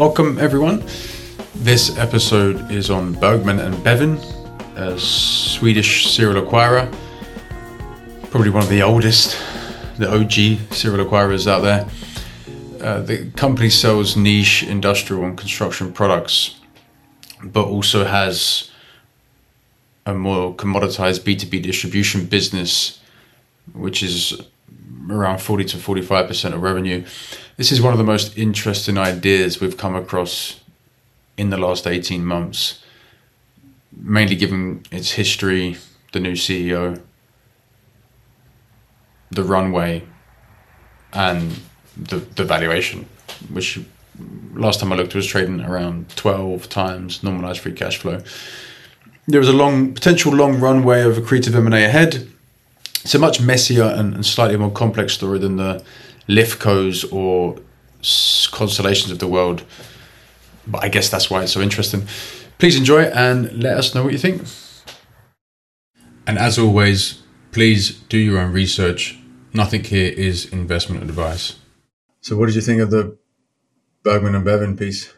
Welcome, everyone. This episode is on Bergman and Beving, a Swedish serial acquirer, probably one of the oldest, the OG serial acquirers out there. Uh, the company sells niche industrial and construction products, but also has a more commoditized B2B distribution business, which is around 40 to 45% of revenue. This is one of the most interesting ideas we've come across in the last 18 months, mainly given its history, the new CEO, the runway, and the, the valuation, which last time I looked was trading around 12 times normalized free cash flow. There was a long potential long runway of accretive M&A ahead it's a much messier and, and slightly more complex story than the Lifcos or constellations of the world. But I guess that's why it's so interesting. Please enjoy and let us know what you think. And as always, please do your own research. Nothing here is investment advice. So, what did you think of the Bergman and Beving piece?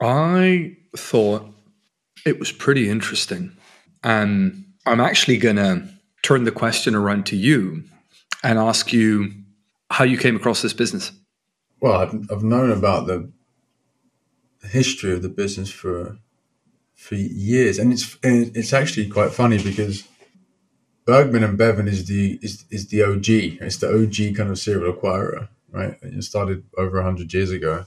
I thought it was pretty interesting. And I'm actually going to turn the question around to you and ask you how you came across this business. Well, I've, I've known about the history of the business for for years, and it's and it's actually quite funny because Bergman and Beving is the is, is the OG. It's the OG kind of serial acquirer, right? It started over hundred years ago,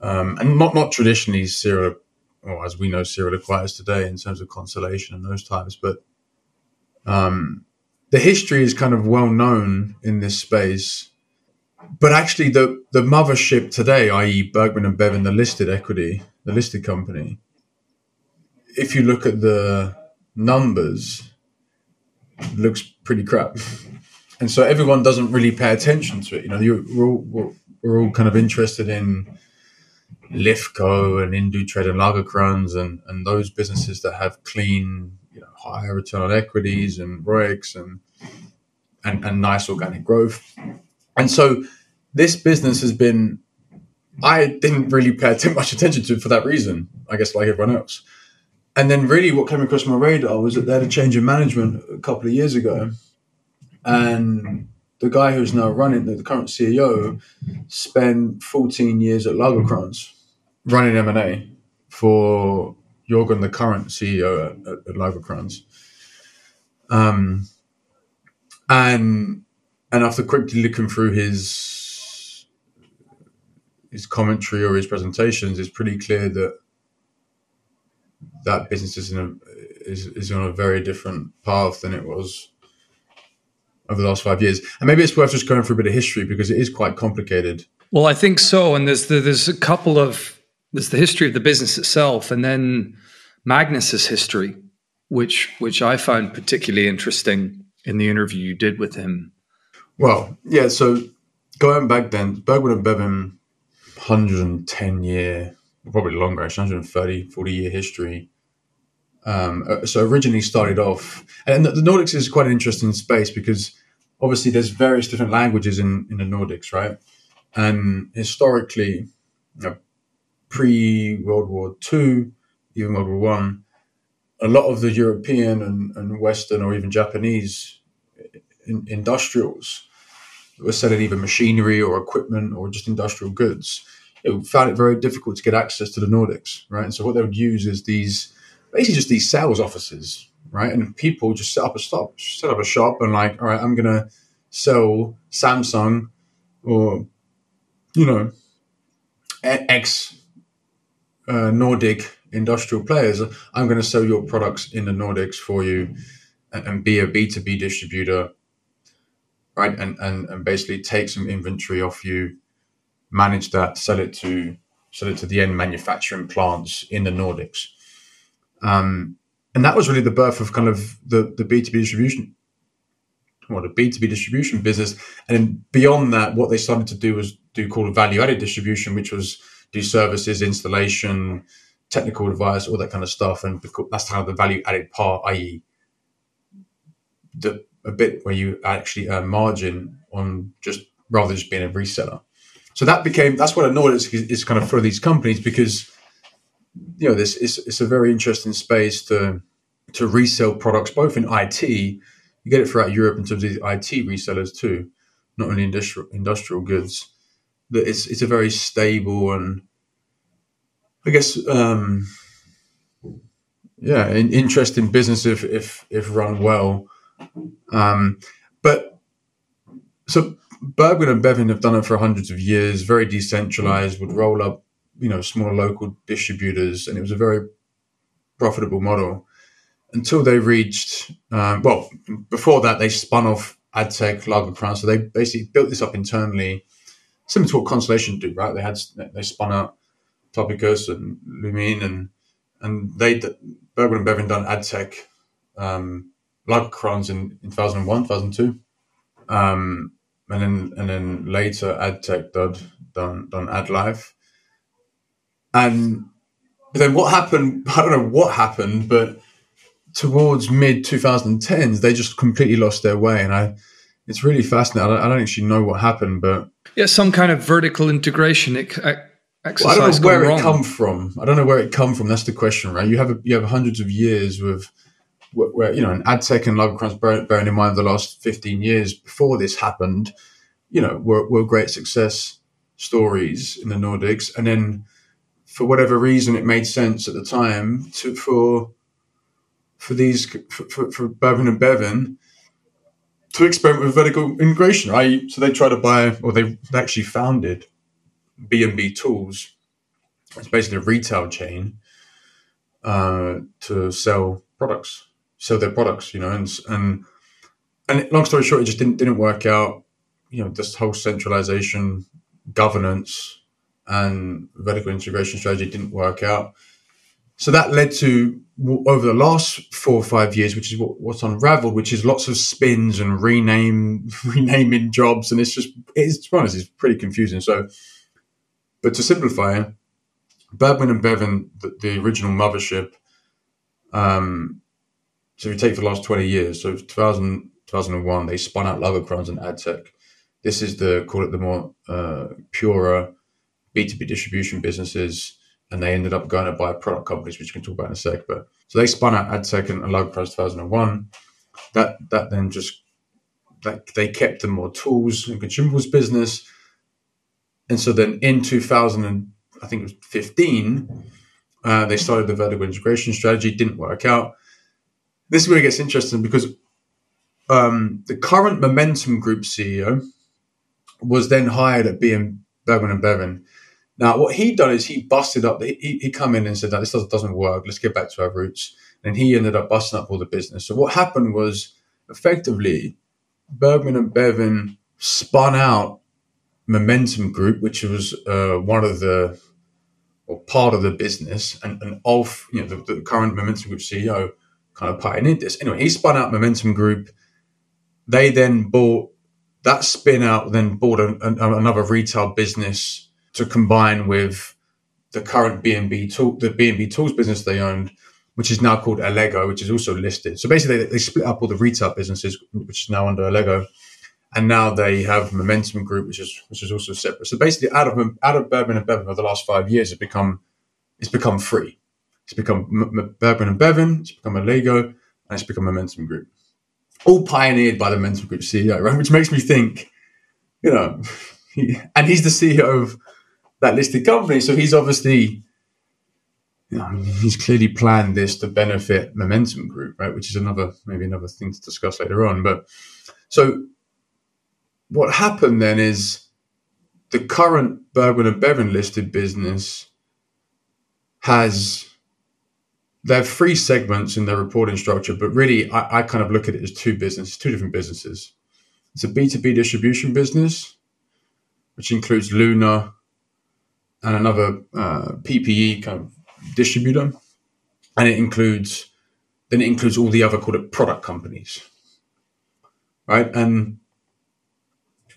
um, and not not traditionally serial, or as we know serial acquirers today in terms of constellation and those types, but um, the history is kind of well known in this space, but actually the the mothership today, i.e., Bergman and Beving, the listed equity, the listed company. If you look at the numbers, looks pretty crap, and so everyone doesn't really pay attention to it. You know, we're all, we're, we're all kind of interested in Lifco and Indutrade and Lagercrantz and, and those businesses that have clean higher return on equities and ROICs and, and, and nice organic growth. And so this business has been, I didn't really pay too much attention to for that reason, I guess, like everyone else. And then really what came across my radar was that they had a change in management a couple of years ago. And the guy who's now running, the current CEO, spent 14 years at Lagercrantz running M&A for Jorgen, the current CEO at, at, Lagercrantz. Um, and and after quickly looking through his his commentary or his presentations, it's pretty clear that that business is in a is, is on a very different path than it was over the last five years. And maybe it's worth just going through a bit of history because it is quite complicated. Well, I think so. And there's the, there's a couple of there's the history of the business itself, and then Magnus's history, which which I found particularly interesting in the interview you did with him. Well, yeah. So going back then, Bergman and Beving, 110 year, probably longer, actually, 130, 40 year history. Um, uh, so originally started off, and the, the Nordics is quite an interesting space because obviously there's various different languages in, in the Nordics, right? And historically, you know, pre World War II, even World War One, a lot of the European and, and Western or even Japanese in, industrials were selling either machinery or equipment or just industrial goods. It found it very difficult to get access to the Nordics, right? And so what they would use is these basically just these sales offices, right? And people just set up a stop, set up a shop, and like, all right, I'm gonna sell Samsung or you know X uh, Nordic industrial players. I'm going to sell your products in the Nordics for you and, be a B2B distributor, right? And, and, and basically take some inventory off you, manage that, sell it to sell it to the end manufacturing plants in the Nordics. Um, and that was really the birth of kind of the, the B2B distribution well, the B2B distribution business. And beyond that, what they started to do was do called value added distribution, which was do services, installation, technical advice, all that kind of stuff. And that's of the value added part, i.e., the a bit where you actually earn margin on just rather just being a reseller. so that became that's what a Nordics is, is kind of for these companies because you know this is it's a very interesting space to to resell products both in IT. You get it throughout Europe in terms of IT resellers too, not only industrial industrial goods. That it's it's a very stable and I guess um, yeah, an interesting business if if if run well. Um, but so Bergman and Beving have done it for hundreds of years, very decentralized, would roll up, you know, small local distributors, and it was a very profitable model until they reached, um, well, before that, they spun off Addtech, Lagercrantz. So they basically built this up internally, similar to what Constellation do, right? They had, they spun out Topicus and Lumine and, and they, Bergman and Beving done Addtech, um, Lagercrantz in, in 2001, 2002. Um, and then and then later Addtech done done done Addlife. And then what happened? I don't know what happened, but towards mid 2010s, they just completely lost their way, and I. It's really fascinating. I don't, I don't actually know what happened, but yeah, some kind of vertical integration exercise. Well, I don't know where wrong. it come from. I don't know where it come from. That's the question, right? You have a, you have hundreds of years with where, where you know, an Addtech and Lagercrantz, bearing in mind the last 15 years before this happened, you know, were, were great success stories in the Nordics. And then for whatever reason, it made sense at the time to, for, for these, for, for, for and Beving to experiment with vertical integration, right? So they tried to buy, or they actually founded B&B Tools. It's basically a retail chain uh, to sell products sell their products, you know, and and and long story short, it just didn't didn't work out. You know, this whole centralization, governance, and vertical integration strategy didn't work out. So that led to over the last four or five years, which is what, what's unraveled, which is lots of spins and rename renaming jobs, and it's just it's to be honest, it's pretty confusing. So, but to simplify, Bergman and Beving, the, the original mothership, um, so if you take for the last 20 years, so 2000, 2001, they spun out Lagercrantz and Addtech. This is the, call it the more uh, purer B2B distribution businesses. And they ended up going to buy product companies, which we can talk about in a sec. But so they spun out Addtech and, and Lagercrantz 2001. That, that then just, that they kept the more tools and consumables business. And so then in 2000, and I think it was 15, uh, they started the vertical integration strategy, didn't work out this is where it gets interesting because um, the current Momentum Group CEO was then hired at BM Bergman and Beving. Now, what he done is he busted up. He he come in and said, no, "This doesn't, work. Let's get back to our roots." And he ended up busting up all the business. So what happened was, effectively, Bergman and Beving spun out Momentum Group, which was uh, one of the or part of the business, and, and of you know the, the current Momentum Group CEO kind of pioneered this. Anyway, he spun out Momentum Group. They then bought that spin out, then bought a, a, another retail business to combine with the current B&B tool, the B&B tools business they owned, which is now called Alligo, which is also listed. So basically, they, they split up all the retail businesses, which is now under Alligo, and now they have Momentum Group, which is which is also separate. So basically, out of out of Bergman and Beving over the last five years, it's become it's become free. It's become M- Bergman and Beving. It's become Alligo, and it's become Momentum Group. All pioneered by the Momentum Group CEO, right? Which makes me think, you know, and he's the CEO of that listed company, so he's obviously, you know, he's clearly planned this to benefit Momentum Group, right? Which is another maybe another thing to discuss later on. But so what happened then is the current Bergman and Beving listed business has they have three segments in their reporting structure, but really I, I kind of look at it as two businesses, two different businesses. It's a B2B distribution business, which includes Luna and another uh, PPE kind of distributor. And it includes, then it includes all the other called it product companies. Right. And,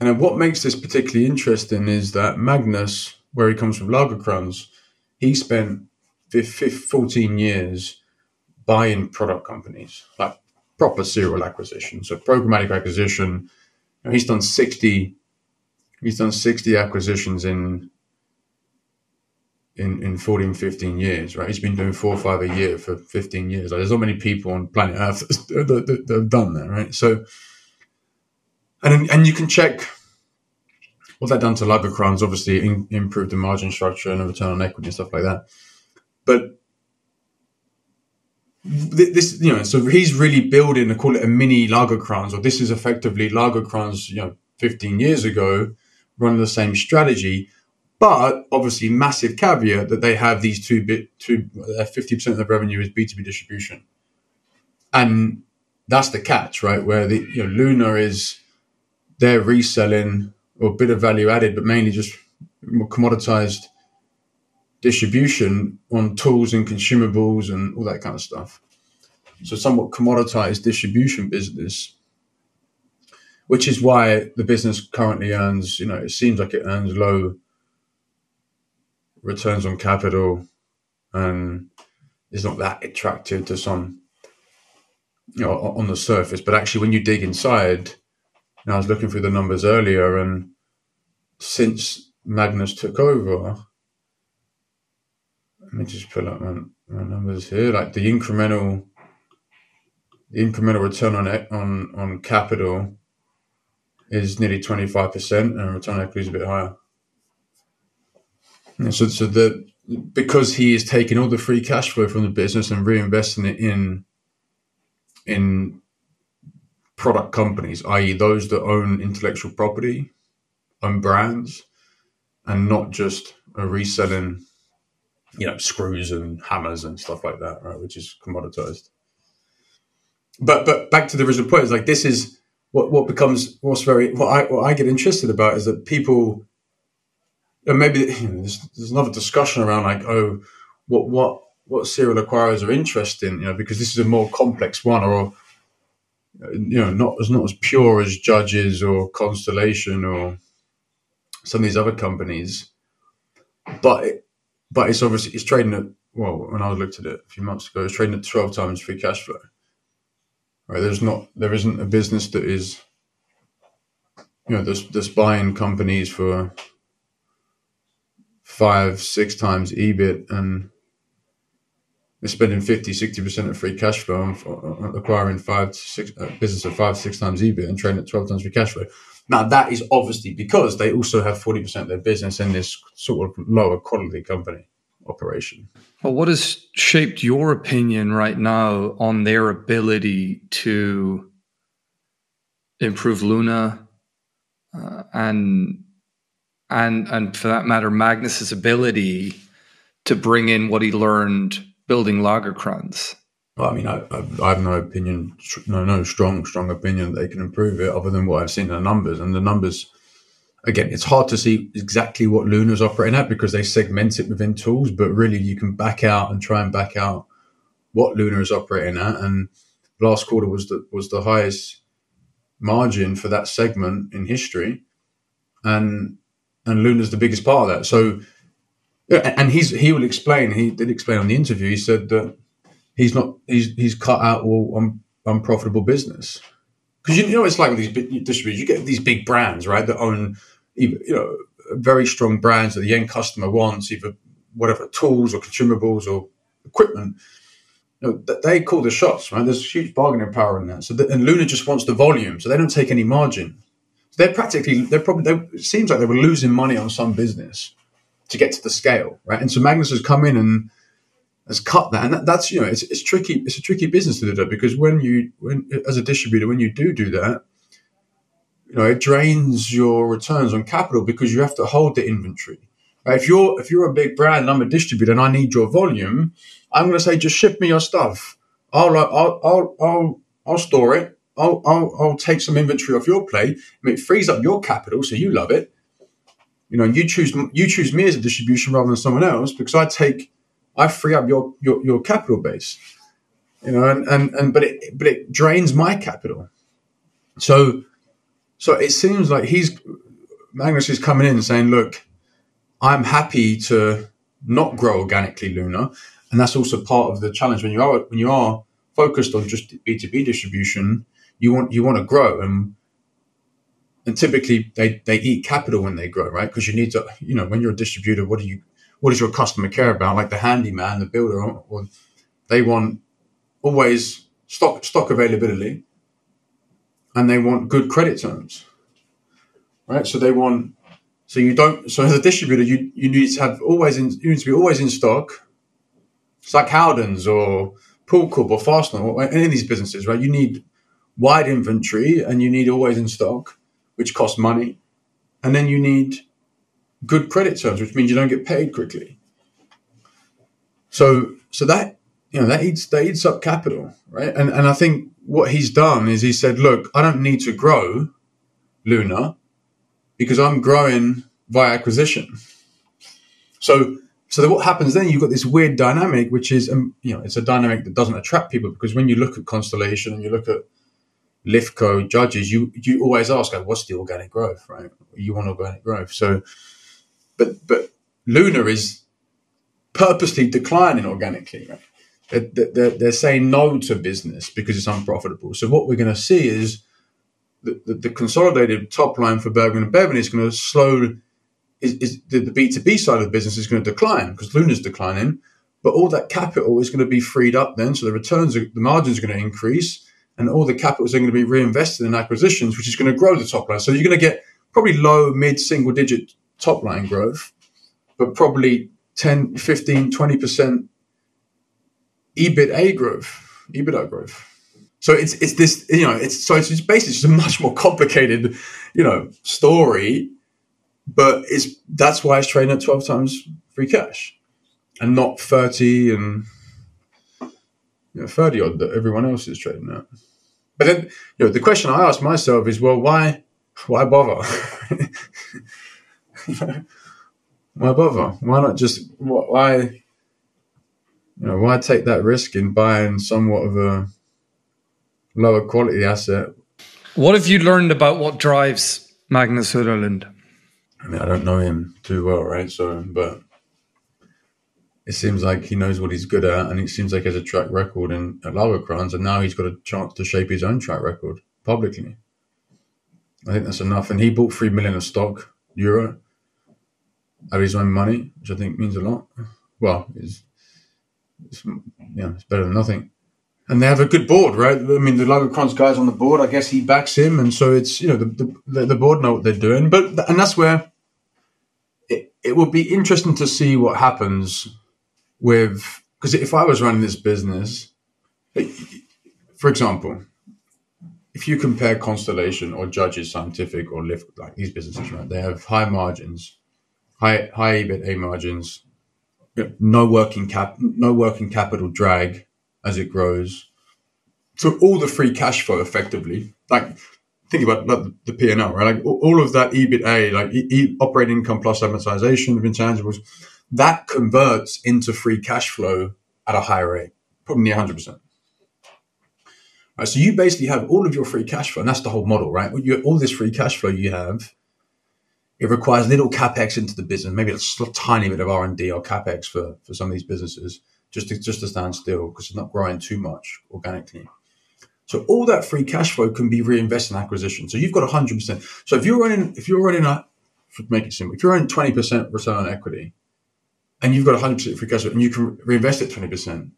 and what makes this particularly interesting is that Magnus, where he comes from Lagercrantz, he spent 14 years buying product companies, like proper serial acquisition. So programmatic acquisition. He's done 60 he's done 60 acquisitions in in, in 14, 15 years, right? He's been doing four or five a year for 15 years. Like, there's not many people on planet Earth that, that, that have done that, right? So, and and you can check what that done to Lagercrantz, obviously in, improved the margin structure and the return on equity and stuff like that. But this, you know, so he's really building, I call it a mini Lagercrantz, or this is effectively Lagercrantz, you know, 15 years ago, running the same strategy. But obviously, massive caveat that they have these two bit two uh, fifty percent of the revenue is B two B distribution, and that's the catch, right? Where the you know Luna is they're reselling or a bit of value added, but mainly just commoditized distribution on tools and consumables and all that kind of stuff. So somewhat commoditized distribution business, which is why the business currently earns, you know, it seems like it earns low returns on capital and is not that attractive to some, you know, on the surface. But actually, when you dig inside, now I was looking through the numbers earlier, and since Magnus took over, let me just pull up my, my numbers here. Like the incremental, the incremental return on on on capital is nearly twenty five percent, and return on equity is a bit higher. So, so the because he is taking all the free cash flow from the business and reinvesting it in in product companies, i.e., those that own intellectual property, own brands, and not just reselling, you know, screws and hammers and stuff like that, right? Which is commoditized. But but back to the original point is like this is what what becomes what's very what I what I get interested about is that people and maybe you know, there's, there's another discussion around like oh what what what serial acquirers are interested in you know because this is a more complex one or you know, not as not as pure as Judges or Constellation or some of these other companies, but it, but it's obviously it's trading at well when I looked at it a few months ago, it's trading at twelve times free cash flow. Right, there's not there isn't a business that is you know there's there's buying companies for five six times EBIT and we're spending 50, 60% of free cash flow on acquiring five to six uh, business at five, six times EBIT and trading at 12 times free cash flow. Now, that is obviously because they also have 40% of their business in this sort of lower quality company operation. Well, what has shaped your opinion right now on their ability to improve Luna uh, and and and for that matter, Magnus's ability to bring in what he learned building Lagercrantz? Well, I mean, I, I, have no opinion, no, no strong, strong opinion that they can improve it, other than what I've seen in the numbers. And the numbers, again, it's hard to see exactly what Luna's operating at because they segment it within tools. But really, you can back out and try and back out what Luna is operating at. And last quarter was the was the highest margin for that segment in history, and and Luna's the biggest part of that. So and he's he will explain. He did explain on the interview. He said that he's not he's he's cut out all un, unprofitable business because you know it's like with these big distributors. You get these big brands, right, that own you know very strong brands that the end customer wants, either whatever tools or consumables or equipment. You know, they call the shots, right? There's huge bargaining power in that. So, the, and Luna just wants the volume, so they don't take any margin. They're practically, they're probably, they, it seems like they were losing money on some business to get to the scale, right? And so Magnus has come in and has cut that, and that, that's you know it's, it's tricky. It's a tricky business to do that because when you when as a distributor when you do do that, you know it drains your returns on capital because you have to hold the inventory. Right? If you're if you're a big brand and I'm a distributor and I need your volume, I'm going to say just ship me your stuff. I'll I'll I'll I'll, I'll store it. I'll, I'll, I'll take some inventory off your plate. I mean, it frees up your capital, so you love it you know, you choose you choose me as a distribution rather than someone else because I take I free up your your, your capital base. You know, and, and, and but it but it drains my capital. So so it seems like he's Magnus is coming in saying, look, I'm happy to not grow organically, Luna. And that's also part of the challenge when you are when you are focused on just B2B distribution, you want you want to grow. And and typically they they eat capital when they grow, right? Because you need to, you know, when you're a distributor, what do you what does your customer care about? Like the handyman, the builder, oh, or they want always stock stock availability, and they want good credit terms, right? So they want so you don't so as a distributor you you need to have always in you need to be always in stock. It's like Howdens or Pool Corp or Fastenal or any of these businesses, right? You need wide inventory and you need always in stock, which costs money, and then you need good credit terms, which means you don't get paid quickly. So so that you know that eats that eats up capital, right? And and I think what he's done is he said, look, I don't need to grow Luna because I'm growing via acquisition. So so what happens then? You've got this weird dynamic, which is um, you know it's a dynamic that doesn't attract people because when you look at Constellation and you look at Lifco judges, you you always ask, what's the organic growth, right? You want organic growth, so but but Luna is purposely declining organically. Right? They're, they're, they're, saying no to business because it's unprofitable. So what we're going to see is the, the, the, consolidated top line for Bergman and Beving is going to slow. Is, is the, the B2B side of the business is going to decline because Luna's declining, but all that capital is going to be freed up then. So the returns, are, the margins are going to increase, and all the capital is going to be reinvested in acquisitions, which is going to grow the top line. So you're going to get probably low, mid, single digit top line growth, but probably 10, 15, 20% EBITA growth, EBITDA growth. So it's it's this you know it's so it's basically just a much more complicated you know story, but it's that's why it's trading at twelve times free cash, and not thirty and you know, thirty odd that everyone else is trading at. But then you know the question I ask myself is well why why bother? why bother? Why not just why you know why take that risk in buying somewhat of a lower quality asset? What have you learned about what drives Magnus Söderlind? I mean, I don't know him too well, right? So, but it seems like he knows what he's good at, and it seems like he has a track record in at Lagercrantz, and now he's got a chance to shape his own track record publicly. I think that's enough. And he bought three million of stock euro out of his own money, which I think means a lot. Well, it's, it's yeah, it's better than nothing. And they have a good board, right? I mean, the Lagercrantz guys on the board. I guess he backs him, and so it's you know the the, the board know what they're doing. But and that's where it, it will be interesting to see what happens with because if I was running this business, for example, if you compare Constellation or Judges Scientific or Lift, like these businesses, right, they have high margins, high high EBITDA margins, no working cap, no working capital drag as it grows. So all the free cash flow, effectively, like think about like, the P and L, right? Like all of that EBITDA, like e- operating income plus amortization of intangibles, that converts into free cash flow at a higher rate, probably near hundred percent. Right, so you basically have all of your free cash flow, and that's the whole model, right? You, all this free cash flow you have, it requires little capex into the business, maybe a tiny bit of R and D or capex for for some of these businesses, just to just to stand still because it's not growing too much organically. So all that free cash flow can be reinvested in acquisition. So you've got hundred percent. So if you're running, if you're running a, make it simple, if you're running twenty percent return on equity, and you've got hundred percent free cash flow, and you can reinvest it twenty percent,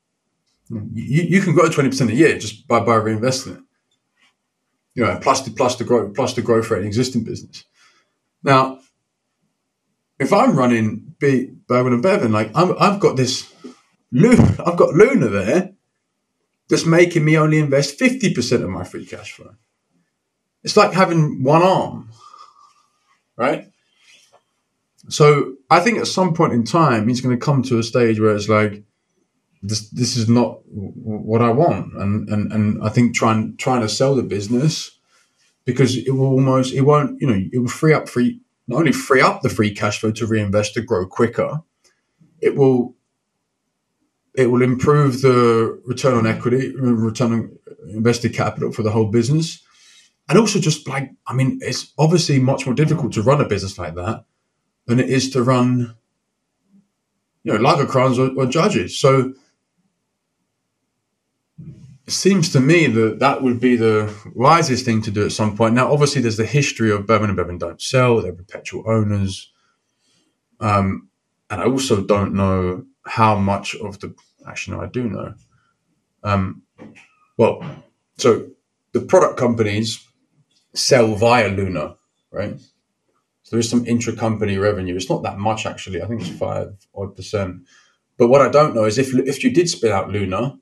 you, you can grow 20% a year just by, by reinvesting it. You know, plus the plus the growth plus the growth rate in existing business. Now, if I'm running B Bergman and Beving, like i have got this Luna, I've got Luna there that's making me only invest 50% of my free cash flow. It's like having one arm, right? So I think at some point in time, he's going to come to a stage where it's like, this this is not what I want, and and and I think trying trying to sell the business because it will almost it won't you know it will free up free not only free up the free cash flow to reinvest to grow quicker, it will it will improve the return on equity, return on invested capital for the whole business, and also just like I mean, it's obviously much more difficult to run a business like that than it is to run you know Lagercrantz or, or judges. So it seems to me that that would be the wisest thing to do at some point. Now, obviously, there's the history of Bevan and Beving don't sell; they're perpetual owners. Um, and I also don't know how much of the. Actually, no, I do know. Um, well, so the product companies sell via Luna, right? There is some intra-company revenue. It's not that much actually. I think it's five odd percent. But what I don't know is if if you did spit out Luna,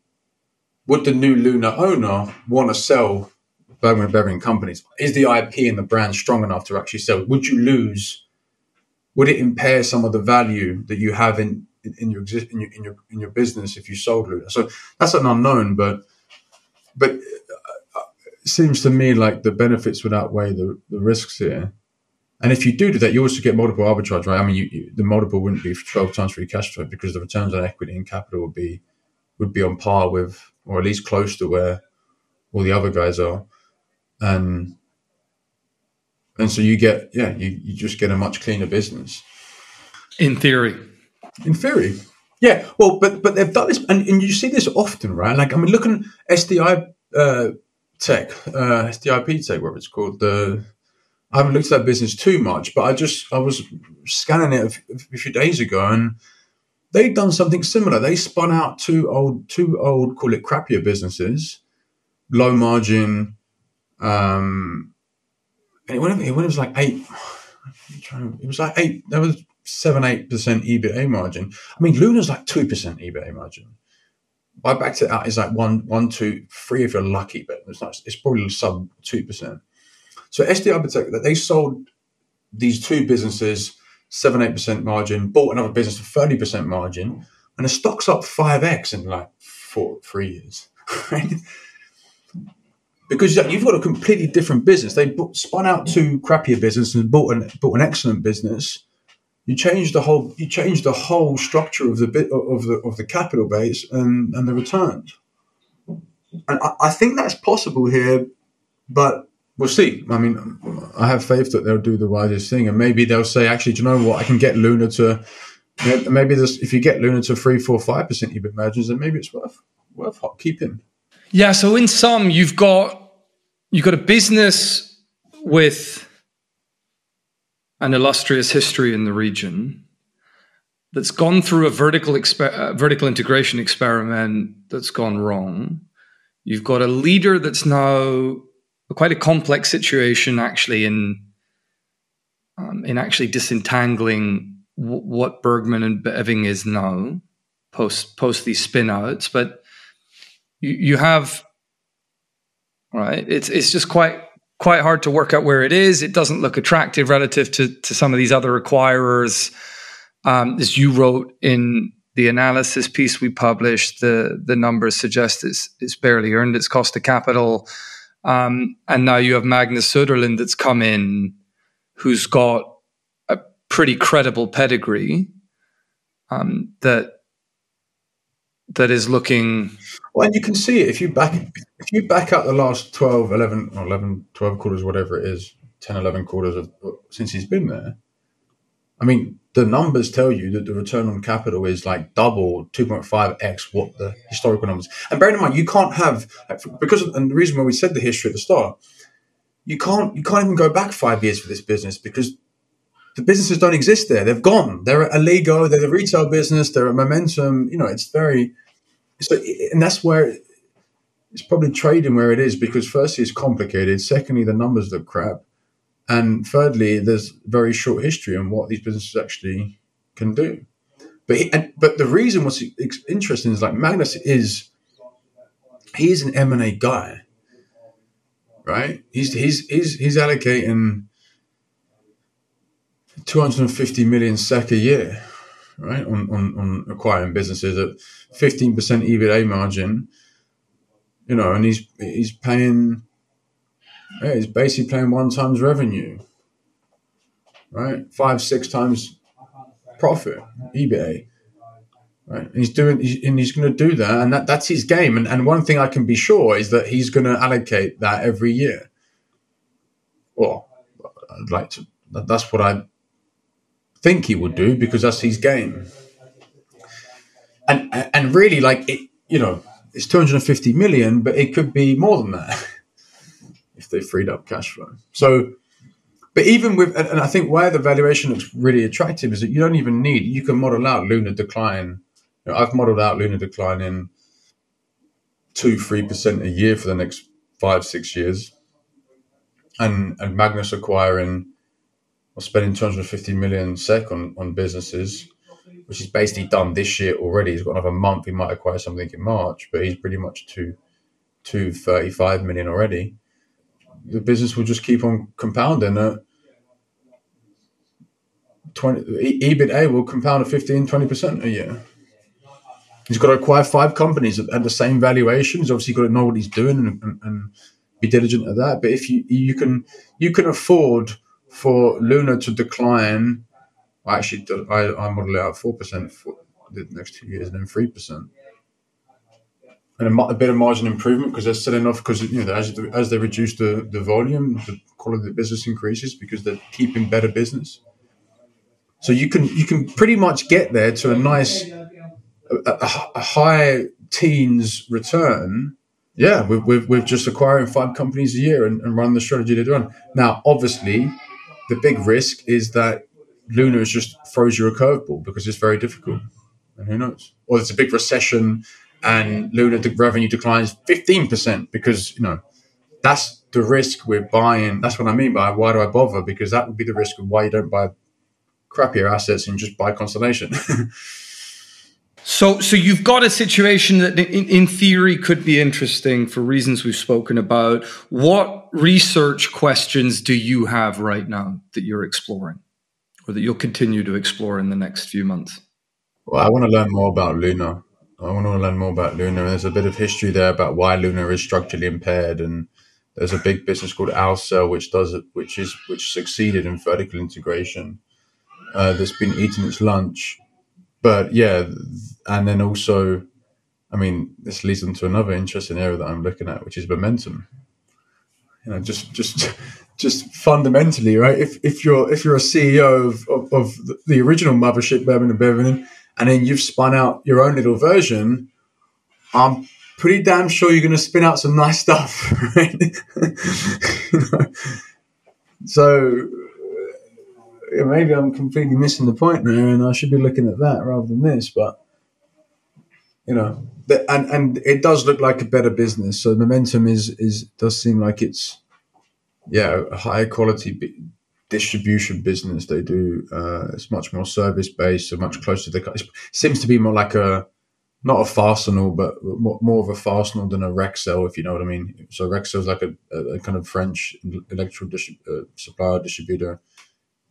would the new Luna owner want to sell Bergman Beving companies? Is the IP and the brand strong enough to actually sell? Would you lose? Would it impair some of the value that you have in in your in your, in your in your business if you sold Luna? So that's an unknown, but but uh, it seems to me like the benefits would outweigh the, the risks here. And if you do do that, you also get multiple arbitrage, right? I mean, you, you, the multiple wouldn't be 12 times free cash flow because the returns on equity and capital would be would be on par with or at least close to where all the other guys are. And and so you get yeah, you, you just get a much cleaner business. In theory. In theory. Yeah. Well, but but they've done this and, and you see this often, right? Like I mean looking SDI uh, tech, uh, SDIP tech, whatever it's called, the I haven't looked at that business too much, but I just I was scanning it a, a few days ago and they've done something similar. They spun out two old, two old, call it crappier businesses, low margin. Um, and it went, it went, it was like eight. It was like eight. There was seven, eight percent EBITA margin. I mean, Luna's like two percent EBITA margin. I backed it out. It's like one, one, two, three if you're lucky, but it's not. It's probably sub two percent. So SDI that they sold these two businesses seven, eight percent margin, bought another business for 30% margin, and the stock's up 5x in like four, three years. Because you've got a completely different business. They spun out two crappier businesses and bought an bought an excellent business. You change the whole you change the whole structure of the bit of the of the capital base and, and the returns. And I, I think that's possible here, but we'll see. I mean, I have faith that they'll do the wisest thing, and maybe they'll say, actually, do you know what? I can get Luna to maybe this. If you get Luna to three, four, five percent EBIT margins, then maybe it's worth worth keeping. Yeah. So in sum, you've got you've got a business with an illustrious history in the region that's gone through a vertical exper- uh, vertical integration experiment that's gone wrong. You've got a leader that's now quite a complex situation actually in um, in actually disentangling w- what Bergman and Beving is now post post these spinouts. But you, you have right. It's it's just quite quite hard to work out where it is. It doesn't look attractive relative to to some of these other acquirers. Um, as you wrote in the analysis piece we published, the the numbers suggest it's, it's barely earned its cost of capital. Um, and now you have Magnus Söderlind that's come in, who's got a pretty credible pedigree um, that that is looking. Well, and you can see it if you back if you back up the last 12, 11, or 11, 12 quarters, whatever it is, 10, 11 quarters of, since he's been there. I mean, the numbers tell you that the return on capital is like double 2.5x what the historical numbers. And bearing in mind you can't have because and the reason why we said the history at the start you can't you can't even go back five years for this business because the businesses don't exist there. They've gone. They're at Alligo they're the retail business they're at momentum you know it's very so and that's where it's probably trading where it is because firstly it's complicated. Secondly the numbers look crap and thirdly, there's very short history on what these businesses actually can do. But he, and, but the reason what's interesting is like Magnus is he's an M and A guy, right? He's he's he's he's allocating 250 million sec a year, right, on, on, on acquiring businesses at 15% EBITDA margin, you know, and he's he's paying yeah, he's basically playing one times revenue, right? Five, six times profit, eBay, right? And he's doing, and he's going to do that, and that, that's his game. And, and one thing I can be sure is that he's going to allocate that every year. Well, I'd like to. That's what I think he would do because that's his game. And and really, like it, you know, it's 250 million, but it could be more than that if they freed up cash flow. So, but even with, and I think why the valuation looks really attractive is that you don't even need, you can model out Luna decline. You know, I've modeled out Luna decline in two, three percent a year for the next five, six years. And, and Magnus acquiring or spending 250 million sec on, on businesses which is basically done this year already. He's got another month. He might acquire something in March, but he's pretty much to to 35 million already. The business will just keep on compounding. At 20, EBITDA will compound at 15, 20% a year. He's got to acquire five companies at, the same valuation. He's obviously got to know what he's doing and, and, and be diligent at that. But if you you can you can afford for Luna to decline I actually I, I model it out four percent for the next two years and then three percent, and a, a, bit of margin improvement because they're selling off because you know as as they reduce the the volume, the quality of the business increases because they're keeping better business. So you can you can pretty much get there to a nice a, a, a high teens return. Yeah, with, with, with just acquiring five companies a year and, and run the strategy they run. Now, obviously, the big risk is that Luna has just throws you a curveball because it's very difficult. And who knows? Or there's a big recession and Luna revenue declines 15% because, you know, that's the risk we're buying. That's what I mean by why do I bother? Because that would be the risk of why you don't buy crappier assets and just buy Constellation. so, so you've got a situation that, in, in theory, could be interesting for reasons we've spoken about. What research questions do you have right now that you're exploring? or that you'll continue to explore in the next few months? Well, I want to learn more about Luna. I want to learn more about Luna. There's a bit of history there about why Luna is structurally impaired, and there's a big business called Ahlsell which does it, which is which succeeded in vertical integration. Uh, that's been eating its lunch, but yeah, and then also, I mean, this leads into another interesting area that I'm looking at, which is momentum. You know, just just just fundamentally, right? If if you're if you're a CEO of, of, of the original mothership, Bevan and Beving, and then you've spun out your own little version, I'm pretty damn sure you're going to spin out some nice stuff, right? so maybe I'm completely missing the point there, and I should be looking at that rather than this. But you know, and and it does look like a better business. So momentum is is does seem like it's yeah, a high quality distribution business. They do. Uh, it's much more service based, so much closer to the. It seems to be more like a not a Fastenal, but more of a Fastenal than a Rexel, if you know what I mean. So Rexel is like a, a, kind of French electrical uh, supplier distributor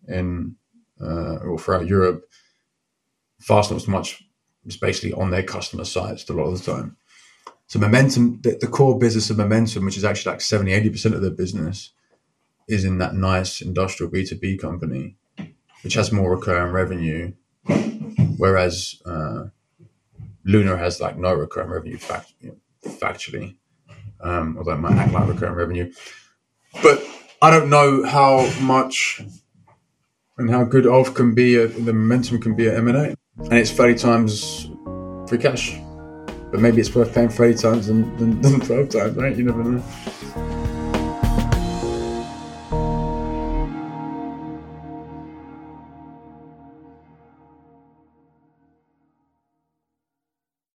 in uh, or throughout Europe. Fastenal is much. It's basically on their customer sites a lot of the time. So momentum, the, the core business of momentum, which is actually like 70, 80% of their business, is in that nice industrial B2B company, which has more recurring revenue, whereas uh, Luna has like no recurring revenue fact, factually, um, although it might act like recurring revenue. But I don't know how much and how good of can be a, the momentum can be at M&A. And it's 30 times free cash. But maybe it's worth paying 30 times than, than, than 12 times, right? You never know.